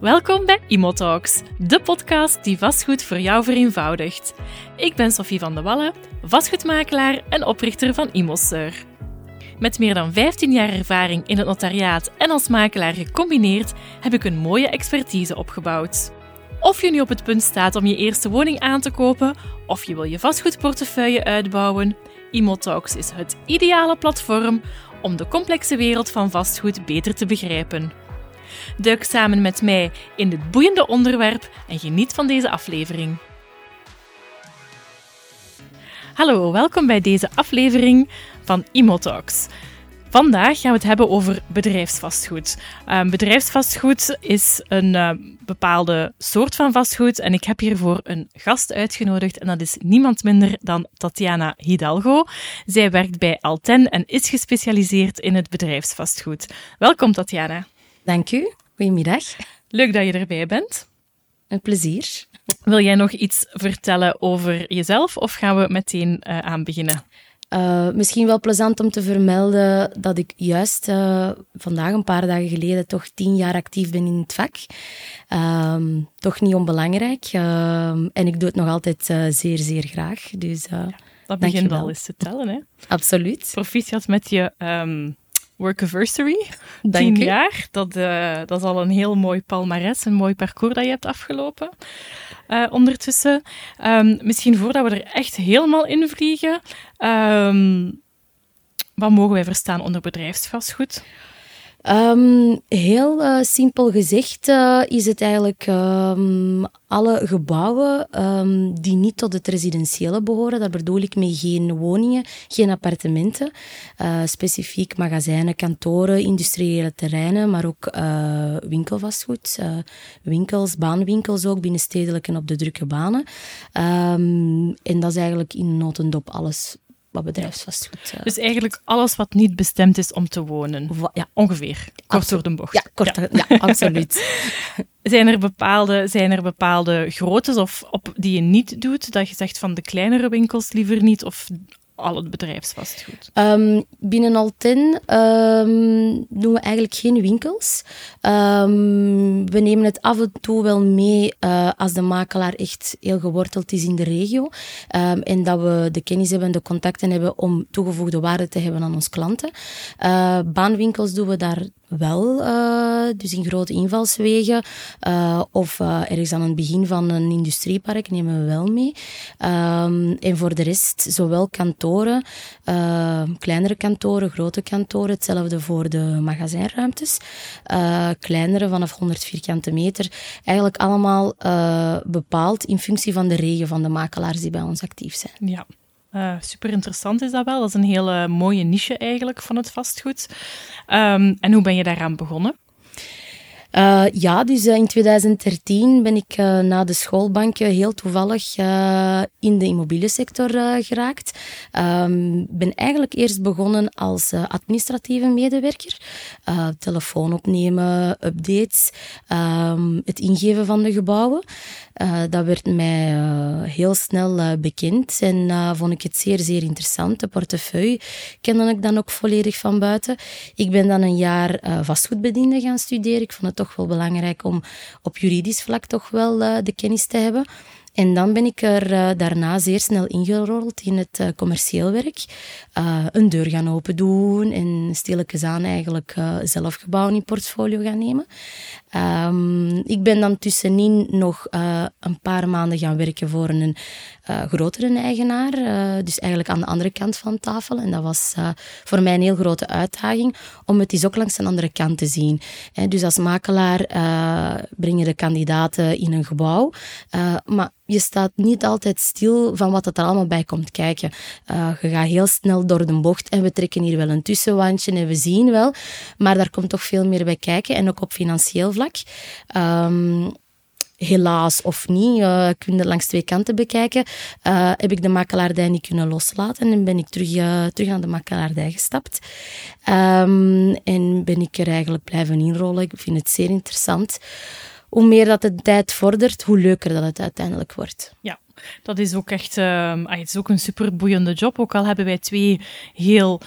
Welkom bij Imotalks, de podcast die vastgoed voor jou vereenvoudigt. Ik ben Sophie van de Wallen, vastgoedmakelaar en oprichter van Imoseur. Met meer dan 15 jaar ervaring in het notariaat en als makelaar gecombineerd heb ik een mooie expertise opgebouwd. Of je nu op het punt staat om je eerste woning aan te kopen, of je wil je vastgoedportefeuille uitbouwen, Imotalks is het ideale platform om de complexe wereld van vastgoed beter te begrijpen. Duik samen met mij in dit boeiende onderwerp en geniet van deze aflevering. Hallo, welkom bij deze aflevering van Imotalks. Vandaag gaan we het hebben over bedrijfsvastgoed. Um, bedrijfsvastgoed is een uh, bepaalde soort van vastgoed en ik heb hiervoor een gast uitgenodigd en dat is niemand minder dan Tatjana Hidalgo. Zij werkt bij Alten en is gespecialiseerd in het bedrijfsvastgoed. Welkom Tatjana. Dank u. Goedemiddag. Leuk dat je erbij bent. Een plezier. Wil jij nog iets vertellen over jezelf of gaan we meteen uh, aan beginnen? Uh, misschien wel plezant om te vermelden dat ik juist uh, vandaag, een paar dagen geleden, toch tien jaar actief ben in het vak. Uh, toch niet onbelangrijk. Ehm, en ik doe het nog altijd zeer, zeer graag. Dus, ja, dat begint al eens te tellen, hè? Absoluut. Proficiat met je um, workiversary. Tien jaar. Dat, dat is al een heel mooi palmares, een mooi parcours dat je hebt afgelopen. Uh, ondertussen. Um, misschien voordat we er echt helemaal in vliegen, um, wat mogen wij verstaan onder bedrijfsvastgoed? Um, heel uh, simpel gezegd uh, is het eigenlijk um, alle gebouwen um, die niet tot het residentiële behoren. Daar bedoel ik mee geen woningen, geen appartementen. Uh, specifiek magazijnen, kantoren, industriële terreinen, maar ook winkelvastgoed. winkels, baanwinkels ook, binnenstedelijk en op de drukke banen. en dat is eigenlijk in notendop alles wat bedrijfsvastgoed. Uh. Dus eigenlijk alles wat niet bestemd is om te wonen. Ja, ongeveer. Kort door de bocht. Ja, kort, ja. ja absoluut. zijn, er bepaalde, zijn er bepaalde groottes of op, die je niet doet? Dat je zegt van de kleinere winkels liever niet of al het bedrijfsvastgoed? Um, binnen Alten um, doen we eigenlijk geen winkels. Um, we nemen het af en toe wel mee uh, als de makelaar echt heel geworteld is in de regio. en dat we de kennis hebben en de contacten hebben om toegevoegde waarde te hebben aan onze klanten. Uh, baanwinkels doen we daar wel, uh, dus in grote invalswegen uh, of uh, ergens aan het begin van een industriepark nemen we wel mee. Um, en voor de rest, zowel kantoren, kleinere kantoren, grote kantoren, hetzelfde voor de magazijnruimtes, kleinere vanaf 100 vierkante meter, eigenlijk allemaal bepaald in functie van de regio van de makelaars die bij ons actief zijn. Ja. Uh, super interessant is dat wel. Dat is een hele mooie niche eigenlijk van het vastgoed. Um, en hoe ben je daaraan begonnen? Uh, ja, dus uh, in 2013 ben ik uh, na de schoolbank heel toevallig in de immobiliensector geraakt. Um, ben eigenlijk eerst begonnen als administratieve medewerker. telefoon opnemen, updates, um, het ingeven van de gebouwen. dat werd mij heel snel bekend en vond ik het zeer, zeer interessant. De portefeuille kende ik dan ook volledig van buiten. Ik ben dan een jaar vastgoedbediende gaan studeren. Ik vond het toch wel belangrijk om op juridisch vlak toch wel uh, de kennis te hebben. En dan ben ik er uh, daarna zeer snel ingerold in het uh, commercieel werk. Een deur gaan open doen en stilletjes aan eigenlijk zelf gebouwen in portfolio gaan nemen. Um, ik ben dan tussenin nog een paar maanden gaan werken voor een grotere eigenaar. dus eigenlijk aan de andere kant van tafel. En dat was voor mij een heel grote uitdaging om het eens ook langs een andere kant te zien. dus als makelaar breng je de kandidaten in een gebouw. maar je staat niet altijd stil van wat er allemaal bij komt kijken. Uh, je gaat heel snel door de bocht en we trekken hier wel een tussenwandje en we zien wel, maar daar komt toch veel meer bij kijken en ook op financieel Um, helaas of niet, uh, kun je langs twee kanten bekijken, uh, heb ik de makelaardij niet kunnen loslaten en ben ik terug, uh, terug aan de makelaardij gestapt. Um, en ben ik er eigenlijk blijven inrollen. Ik vind het zeer interessant hoe meer dat de tijd vordert, hoe leuker dat het uiteindelijk wordt. Ja, dat is ook echt uh, het is ook een superboeiende job. Ook al hebben wij twee heel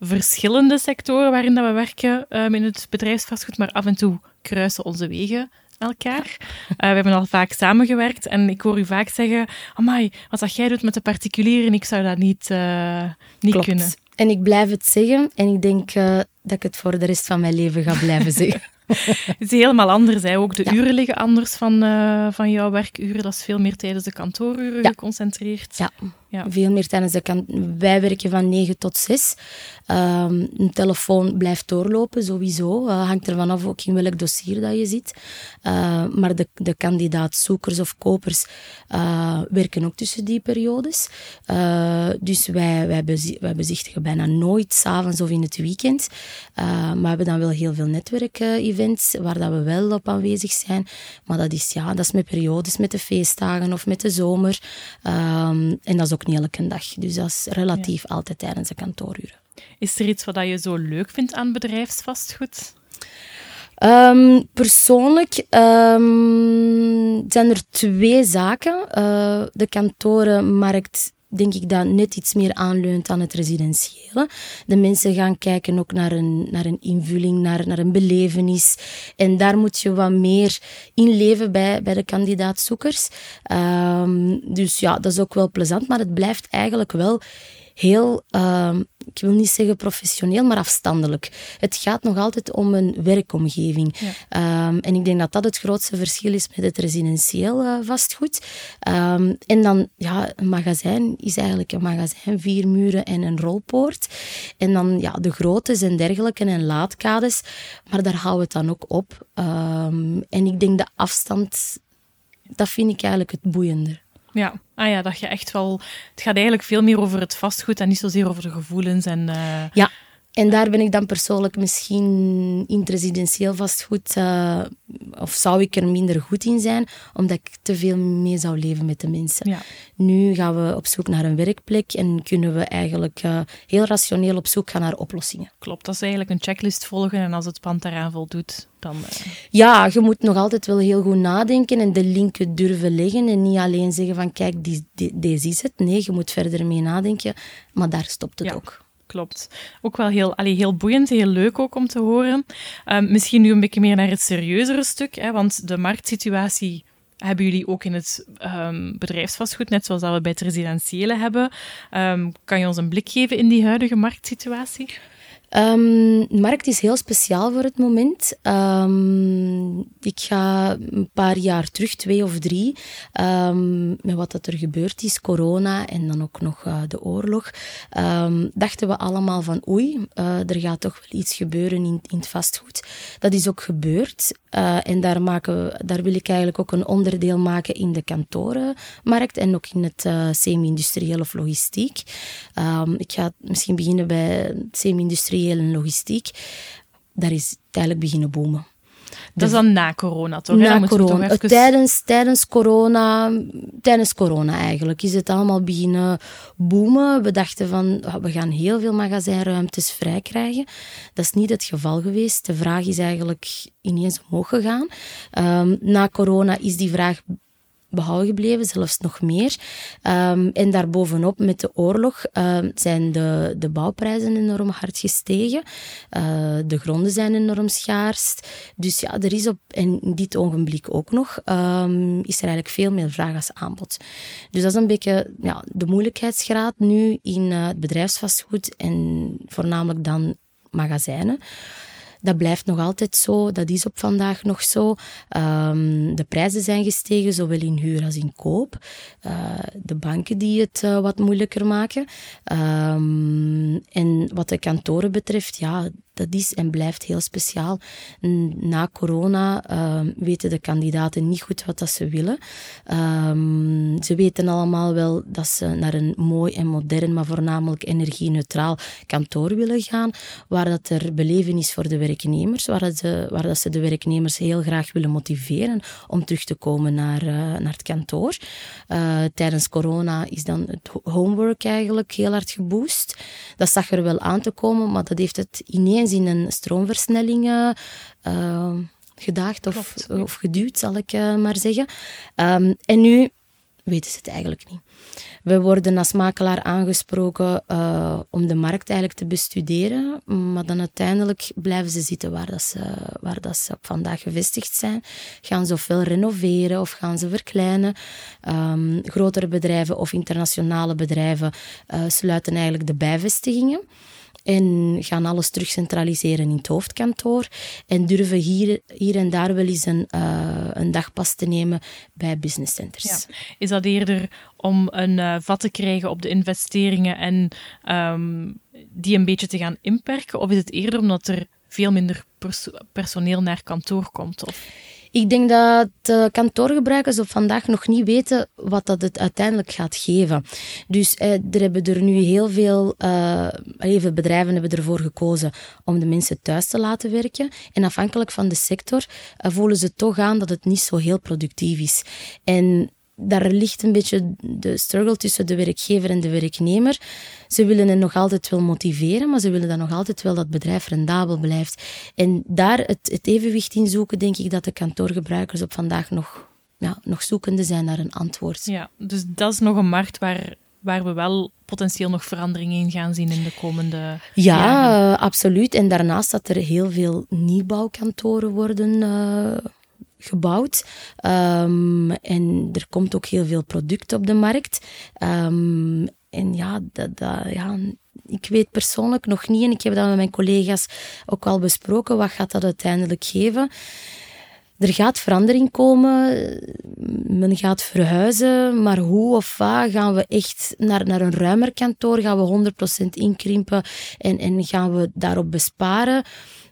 verschillende sectoren waarin dat we werken in het bedrijfsvastgoed, maar af en toe kruisen onze wegen elkaar. Uh, we hebben al vaak samengewerkt en ik hoor u vaak zeggen: Amai, wat dat jij doet met de particulieren, ik zou dat niet, uh, niet Klopt. kunnen. En ik blijf het zeggen en ik denk uh, dat ik het voor de rest van mijn leven ga blijven zeggen. het is helemaal anders. Hè. Ook de ja. uren liggen anders van, van jouw werkuren. Dat is veel meer tijdens de kantooruren ja. geconcentreerd. Ja. Ja. veel meer tijdens de kant. Wij werken van 9 tot 6. Um, een telefoon blijft doorlopen, sowieso. Uh, hangt er vanaf ook in welk dossier dat je zit. Uh, maar de, de kandidaatzoekers of kopers werken ook tussen die periodes. dus wij, wij, bezi wij bezichtigen bijna nooit s'avonds of in het weekend. maar we hebben dan wel heel veel netwerkevents waar dat we wel op aanwezig zijn. Maar dat is, ja, dat is met periodes, met de feestdagen of met de zomer. Um, en dat is ook niet elke dag. Dus dat is relatief ja. altijd tijdens de kantooruren. Is er iets wat je zo leuk vindt aan bedrijfsvastgoed? Um, persoonlijk um, zijn er twee zaken. Uh, de kantorenmarkt denk ik dat net iets meer aanleunt aan het residentiële. De mensen gaan kijken ook naar een, naar een invulling, naar, naar een belevenis. En daar moet je wat meer in leven bij, bij de kandidaatzoekers. Um, dus ja, dat is ook wel plezant, maar het blijft eigenlijk wel heel, uh, ik wil niet zeggen professioneel, maar afstandelijk. Het gaat nog altijd om een werkomgeving. Ja. Um, en ik denk dat dat het grootste verschil is met het residentieel uh, vastgoed. Um, en dan, ja, een magazijn is eigenlijk een magazijn, vier muren en een rolpoort. En dan, ja, de groottes en dergelijke en laadkades. Maar daar houden we het dan ook op. Um, en ik denk de afstand, dat vind ik eigenlijk het boeiender. Ja, ah ja, dat je echt wel. Het gaat eigenlijk veel meer over het vastgoed en niet zozeer over de gevoelens. En, uh... Ja, en daar ben ik dan persoonlijk misschien in het residentieel vastgoed, uh, of zou ik er minder goed in zijn, omdat ik te veel mee zou leven met de mensen. Ja. Nu gaan we op zoek naar een werkplek en kunnen we eigenlijk uh, heel rationeel op zoek gaan naar oplossingen. Klopt, dat is eigenlijk een checklist volgen en als het pand daaraan voldoet, dan... Uh... Ja, je moet nog altijd wel heel goed nadenken en de linken durven leggen en niet alleen zeggen van kijk, deze is het. Nee, je moet verder mee nadenken, maar daar stopt het ja. ook klopt. Ook wel heel, allee, heel boeiend, heel leuk ook om te horen. Um, misschien nu een beetje meer naar het serieuzere stuk, hè, want de marktsituatie hebben jullie ook in het um, bedrijfsvastgoed, net zoals dat we bij het residentiële hebben. Um, kan je ons een blik geven in die huidige marktsituatie? Um, de markt is heel speciaal voor het moment. Um, ik ga een paar jaar terug, twee of drie, um, met wat dat er gebeurd is, corona en dan ook nog uh, de oorlog, dachten we allemaal van oei, uh, er gaat toch wel iets gebeuren in, in het vastgoed. Dat is ook gebeurd. Uh, en daar, maken we, daar wil ik eigenlijk ook een onderdeel maken in de kantorenmarkt en ook in het semi-industrieel of logistiek. ik ga misschien beginnen bij het en logistiek, daar is het eigenlijk beginnen boomen. Dat is dan na corona, toch? Na corona. Toch even... tijdens, tijdens corona. Tijdens corona eigenlijk is het allemaal beginnen boomen. We dachten van, we gaan heel veel magazijnruimtes vrij krijgen. Dat is niet het geval geweest. De vraag is eigenlijk ineens omhoog gegaan. Um, na corona is die vraag behouden gebleven, zelfs nog meer. Um, en daarbovenop, met de oorlog, um, zijn de, de bouwprijzen enorm hard gestegen. Uh, de gronden zijn enorm schaars. Dus ja, er is op, in dit ogenblik ook nog, um, is er eigenlijk veel meer vraag als aanbod. Dus dat is een beetje ja, de moeilijkheidsgraad nu in uh, het bedrijfsvastgoed en voornamelijk dan magazijnen. Dat blijft nog altijd zo. Dat is op vandaag nog zo. Um, de prijzen zijn gestegen, zowel in huur als in koop. Uh, de banken die het uh, wat moeilijker maken. Um, en wat de kantoren betreft, ja, dat is en blijft heel speciaal. Na corona uh, weten de kandidaten niet goed wat dat ze willen. Um, ze weten allemaal wel dat ze naar een mooi en modern, maar voornamelijk energie-neutraal kantoor willen gaan, waar dat er beleving is voor de werknemers, waar, dat ze, waar dat ze de werknemers heel graag willen motiveren om terug te komen naar, uh, naar het kantoor. Uh, tijdens corona is dan het homework eigenlijk heel hard geboost. Dat zag er wel aan te komen, maar dat heeft het ineens in een stroomversnelling uh, gedaagd of, of, geduwd, zal ik uh, maar zeggen. Um, en nu weten ze het eigenlijk niet. We worden als makelaar aangesproken uh, om de markt eigenlijk te bestuderen, maar dan uiteindelijk blijven ze zitten waar, dat ze, waar dat ze op vandaag gevestigd zijn. Gaan ze ofwel renoveren of gaan ze verkleinen. Um, grotere bedrijven of internationale bedrijven uh, sluiten eigenlijk de bijvestigingen en gaan alles terug centraliseren in het hoofdkantoor en durven hier, hier en daar wel eens een, uh, een dagpas te nemen bij business centers. Is dat eerder om een uh, vat te krijgen op de investeringen en um, die een beetje te gaan inperken, of is het eerder omdat er veel minder pers personeel naar kantoor komt? Of? Ik denk dat de kantoorgebruikers op vandaag nog niet weten wat dat het uiteindelijk gaat geven. Dus eh, er hebben er nu heel veel, veel bedrijven hebben ervoor gekozen om de mensen thuis te laten werken. En afhankelijk van de sector uh, voelen ze toch aan dat het niet zo heel productief is. En daar ligt een beetje de struggle tussen de werkgever en de werknemer. Ze willen hen nog altijd wel motiveren, maar ze willen dan nog altijd wel dat het bedrijf rendabel blijft. En daar het, het evenwicht in zoeken, denk ik dat de kantoorgebruikers op vandaag nog, ja, nog zoekende zijn naar een antwoord. Ja, dus dat is nog een markt waar waar we wel potentieel nog veranderingen in gaan zien in de komende ja, jaren. Ja, absoluut. En daarnaast dat er heel veel nieuwbouwkantoren worden uh, gebouwd. Um, en er komt ook heel veel product op de markt. Um, en ja, dat, dat, ja, ik weet persoonlijk nog niet, en ik heb dat met mijn collega's ook al besproken, wat gaat dat uiteindelijk geven. Er gaat verandering komen, men gaat verhuizen, maar hoe of wat gaan we echt naar, naar een ruimer kantoor, gaan we 100% inkrimpen en, en gaan we daarop besparen?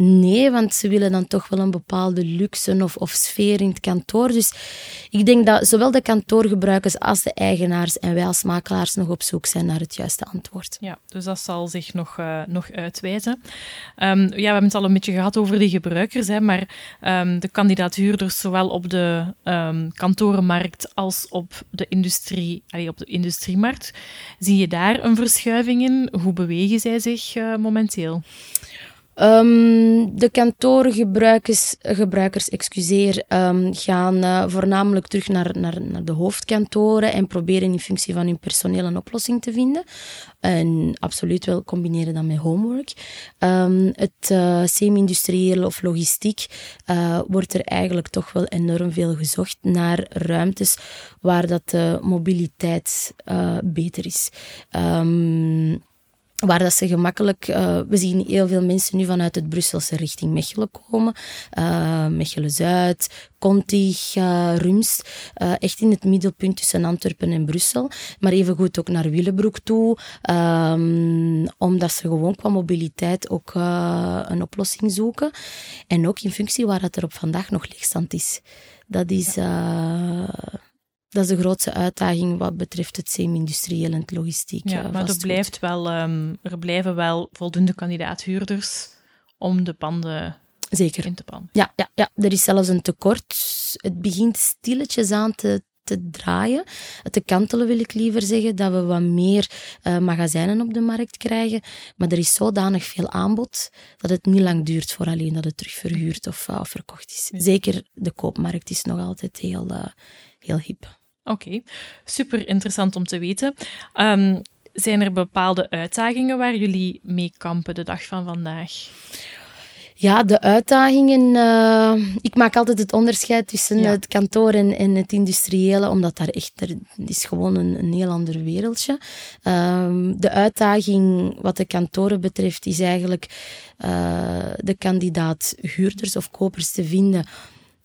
Nee, want ze willen dan toch wel een bepaalde luxe of, of sfeer in het kantoor. Dus ik denk dat zowel de kantoorgebruikers als de eigenaars en wij als makelaars nog op zoek zijn naar het juiste antwoord. Ja, dus dat zal zich nog, uh, nog uitwijzen. Um, ja, we hebben het al een beetje gehad over de gebruikers, hè, maar um, de kandidaathuurders, zowel op de um, kantorenmarkt als op de, industrie, op de industriemarkt, zie je daar een verschuiving in? Hoe bewegen zij zich uh, momenteel? Um, de kantoorgebruikers gebruikers, excuseer, um, gaan uh, voornamelijk terug naar, naar, naar de hoofdkantoren en proberen in functie van hun personeel een oplossing te vinden. En absoluut wel combineren dat met homework. Um, het uh, semi-industrieel of logistiek uh, wordt er eigenlijk toch wel enorm veel gezocht naar ruimtes waar dat de mobiliteit beter is. Waar dat ze gemakkelijk, uh, we zien heel veel mensen nu vanuit het Brusselse richting Mechelen komen. Uh, Mechelen-Zuid, Contig, uh, Rumst. echt in het middelpunt tussen Antwerpen en Brussel. Maar even goed ook naar Willebroek toe. Um, omdat ze gewoon qua mobiliteit ook een oplossing zoeken. En ook in functie waar het er op vandaag nog leegstand is. Dat is... Ja dat is de grootste uitdaging wat betreft het semi-industrieel en het logistiek. Ja, maar er, blijft wel, um, er blijven wel voldoende kandidaathuurders om de panden Zeker. in te pannen. Ja, ja, ja, er is zelfs een tekort. Het begint stilletjes aan te, te draaien. Te kantelen wil ik liever zeggen, dat we wat meer uh, magazijnen op de markt krijgen. Maar er is zodanig veel aanbod dat het niet lang duurt voor alleen dat het terug verhuurd of, uh, of verkocht is. Zeker de koopmarkt is nog altijd heel, uh, heel hip. Oké, super interessant om te weten. Um, zijn er bepaalde uitdagingen waar jullie mee kampen de dag van vandaag? Ja, de uitdagingen. Uh, ik maak altijd het onderscheid tussen ja. het kantoor en, en, het industriële, omdat daar echt, er is gewoon een, een heel ander wereldje. Uh, de uitdaging wat de kantoren betreft is eigenlijk uh, de kandidaat huurders of kopers te vinden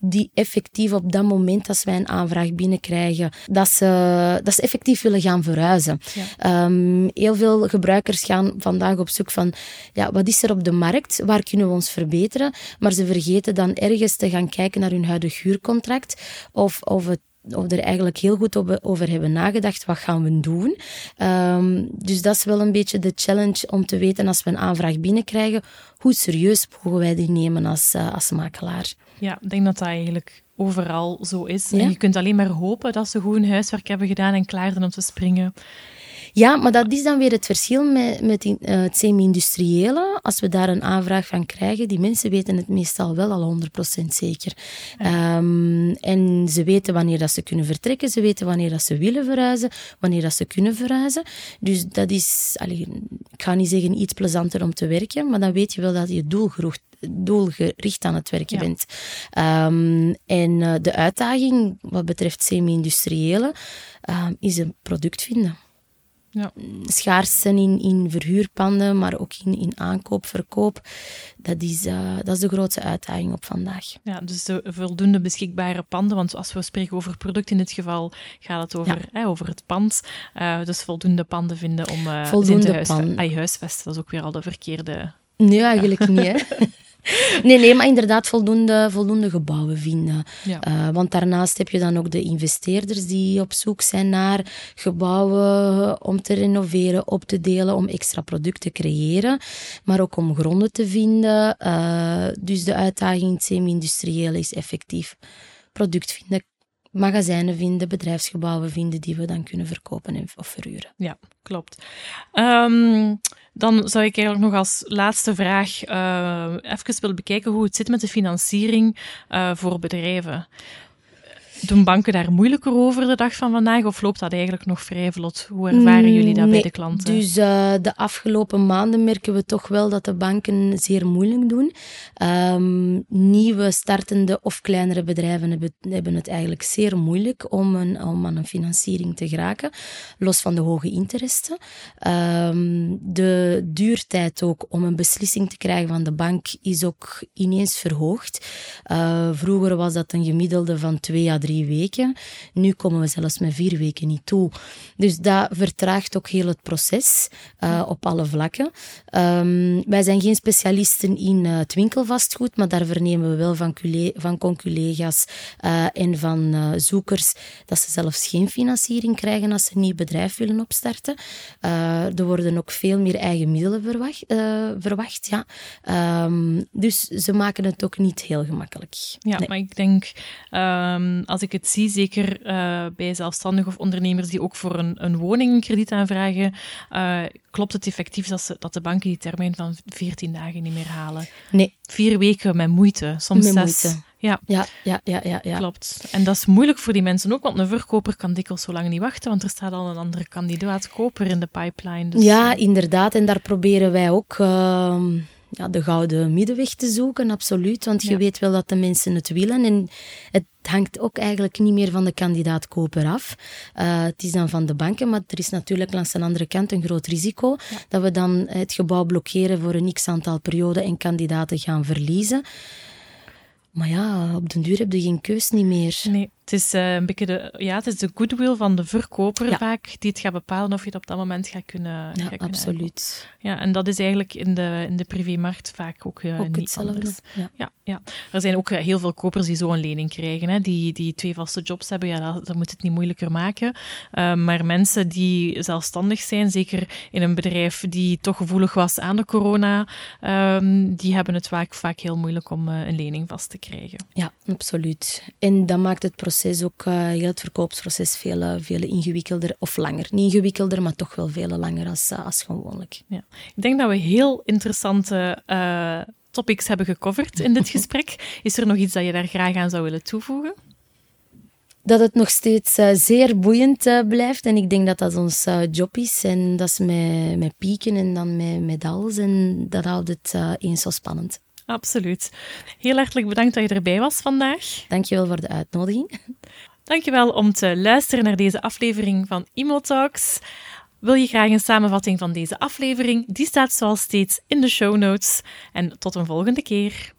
die effectief op dat moment als wij een aanvraag binnenkrijgen, dat ze, dat ze effectief willen gaan verhuizen. Ja. Um, heel veel gebruikers gaan vandaag op zoek van, ja, wat is er op de markt? Waar kunnen we ons verbeteren? Maar ze vergeten dan ergens te gaan kijken naar hun huidige huurcontract of, of het of er eigenlijk heel goed over hebben nagedacht, wat gaan we doen. Um, dus dat is wel een beetje de challenge om te weten als we een aanvraag binnenkrijgen, hoe serieus mogen wij die nemen als, uh, als makelaar. Ja, ik denk dat dat eigenlijk overal zo is. En je kunt alleen maar hopen dat ze goed hun huiswerk hebben gedaan en klaar zijn om te springen. Ja, maar dat is dan weer het verschil met, met in, uh, het semi-industriële. Als we daar een aanvraag van krijgen, die mensen weten het meestal wel al 100% zeker. Um, en ze weten wanneer dat ze kunnen vertrekken, ze weten wanneer dat ze willen verhuizen, wanneer dat ze kunnen verhuizen. Dus dat is, allee, ik ga niet zeggen iets plezanter om te werken, maar dan weet je wel dat je doelgericht, doelgericht aan het werken bent. Um, en uh, de uitdaging wat betreft semi-industriële uh, is een product vinden. Ja. Schaars zijn in, in verhuurpanden, maar ook in, in aankoop, verkoop. Dat is, uh, dat is de grootste uitdaging op vandaag. Ja, dus de voldoende beschikbare panden. Want als we spreken over product in dit geval, gaat het over, ja. over het pand. Uh, dus voldoende panden vinden om uh, voldoende te huisvesten. Dat is ook weer al de verkeerde... Nee, eigenlijk niet. Hè? Nee, nee, maar inderdaad voldoende, voldoende gebouwen vinden. Uh, want daarnaast heb je dan ook de investeerders die op zoek zijn naar gebouwen om te renoveren, op te delen, om extra producten te creëren, maar ook om gronden te vinden. Uh, dus de uitdaging in het semi-industriële is effectief product vinden, magazijnen vinden, bedrijfsgebouwen vinden die we dan kunnen verkopen of verhuren. Ja, klopt. Um, dan zou ik eigenlijk nog als laatste vraag uh, even willen bekijken hoe het zit met de financiering uh, voor bedrijven. Doen banken daar moeilijker over de dag van vandaag of loopt dat eigenlijk nog vrij vlot? Hoe ervaren jullie dat bij de klanten? Dus uh, de afgelopen maanden merken we toch wel dat de banken zeer moeilijk doen. Um, nieuwe startende of kleinere bedrijven hebben, hebben het eigenlijk zeer moeilijk om, een, om aan een financiering te geraken, los van de hoge interesten. Um, de duurtijd ook om een beslissing te krijgen van de bank is ook ineens verhoogd. Uh, vroeger was dat een gemiddelde van twee à drie weken. Nu komen we zelfs met vier weken niet toe. Dus dat vertraagt ook heel het proces uh, op alle vlakken. Um, wij zijn geen specialisten in uh, het winkelvastgoed, maar daar vernemen we wel van, van conculega's uh, en van zoekers dat ze zelfs geen financiering krijgen als ze een nieuw bedrijf willen opstarten. er worden ook veel meer eigen middelen verwacht. verwacht ja. Um, dus ze maken het ook niet heel gemakkelijk. Ja, nee. maar ik denk um, als ik het zie, zeker uh, bij zelfstandigen of ondernemers die ook voor een, een woning een krediet aanvragen, uh, klopt het effectief dat, ze, dat de banken die termijn van 14 dagen niet meer halen? Nee. Vier weken met moeite, soms met zes. Moeite. Ja. Ja, ja, ja, ja, ja. Klopt. En dat is moeilijk voor die mensen ook, want een verkoper kan dikwijls zo lang niet wachten, want er staat al een andere kandidaat koper in de pipeline. Dus, ja, inderdaad. En daar proberen wij ook... Uh ja, de gouden middenweg te zoeken, absoluut. Want je ja. weet wel dat de mensen het willen. En het hangt ook eigenlijk niet meer van de kandidaat-koper af. Uh, het is dan van de banken, maar er is natuurlijk langs de andere kant een groot risico ja. dat we dan het gebouw blokkeren voor een x-aantal periode en kandidaten gaan verliezen. Maar ja, op den duur heb je geen keus niet meer. Nee, het is uh, een beetje de, ja, het is de goodwill van de verkoper ja. vaak die het gaat bepalen of je het op dat moment gaat kunnen. Ja, gaat absoluut. Ja, en dat is eigenlijk in de, in de privémarkt vaak ook, uh, ook niet hetzelfde. anders. Ja. Ja, ja. Er zijn ook heel veel kopers die zo een lening krijgen, hè, die, die twee vaste jobs hebben. Ja, dat, dat moet het niet moeilijker maken. Uh, maar mensen die zelfstandig zijn, zeker in een bedrijf die toch gevoelig was aan de corona, um, die hebben het vaak, vaak heel moeilijk om een lening vast te krijgen. Ja, absoluut. En dat maakt het proces ook, uh, heel het verkoopsproces, veel, veel ingewikkelder of langer. Niet ingewikkelder, maar toch wel veel langer als, uh, als gewoonlijk. Ja. Ik denk dat we heel interessante topics hebben gecoverd in dit gesprek. Is er nog iets dat je daar graag aan zou willen toevoegen? dat het nog steeds uh, zeer boeiend uh, blijft. En ik denk dat dat ons uh, job is. En dat is met, met pieken en dan met, met dals. En dat houdt het eens zo spannend. Absoluut. Heel hartelijk bedankt dat je erbij was vandaag. Dankjewel voor de uitnodiging. Dankjewel om te luisteren naar deze aflevering van Imo Talks. Wil je graag een samenvatting van deze aflevering? Die staat zoals steeds in de show notes. En tot een volgende keer.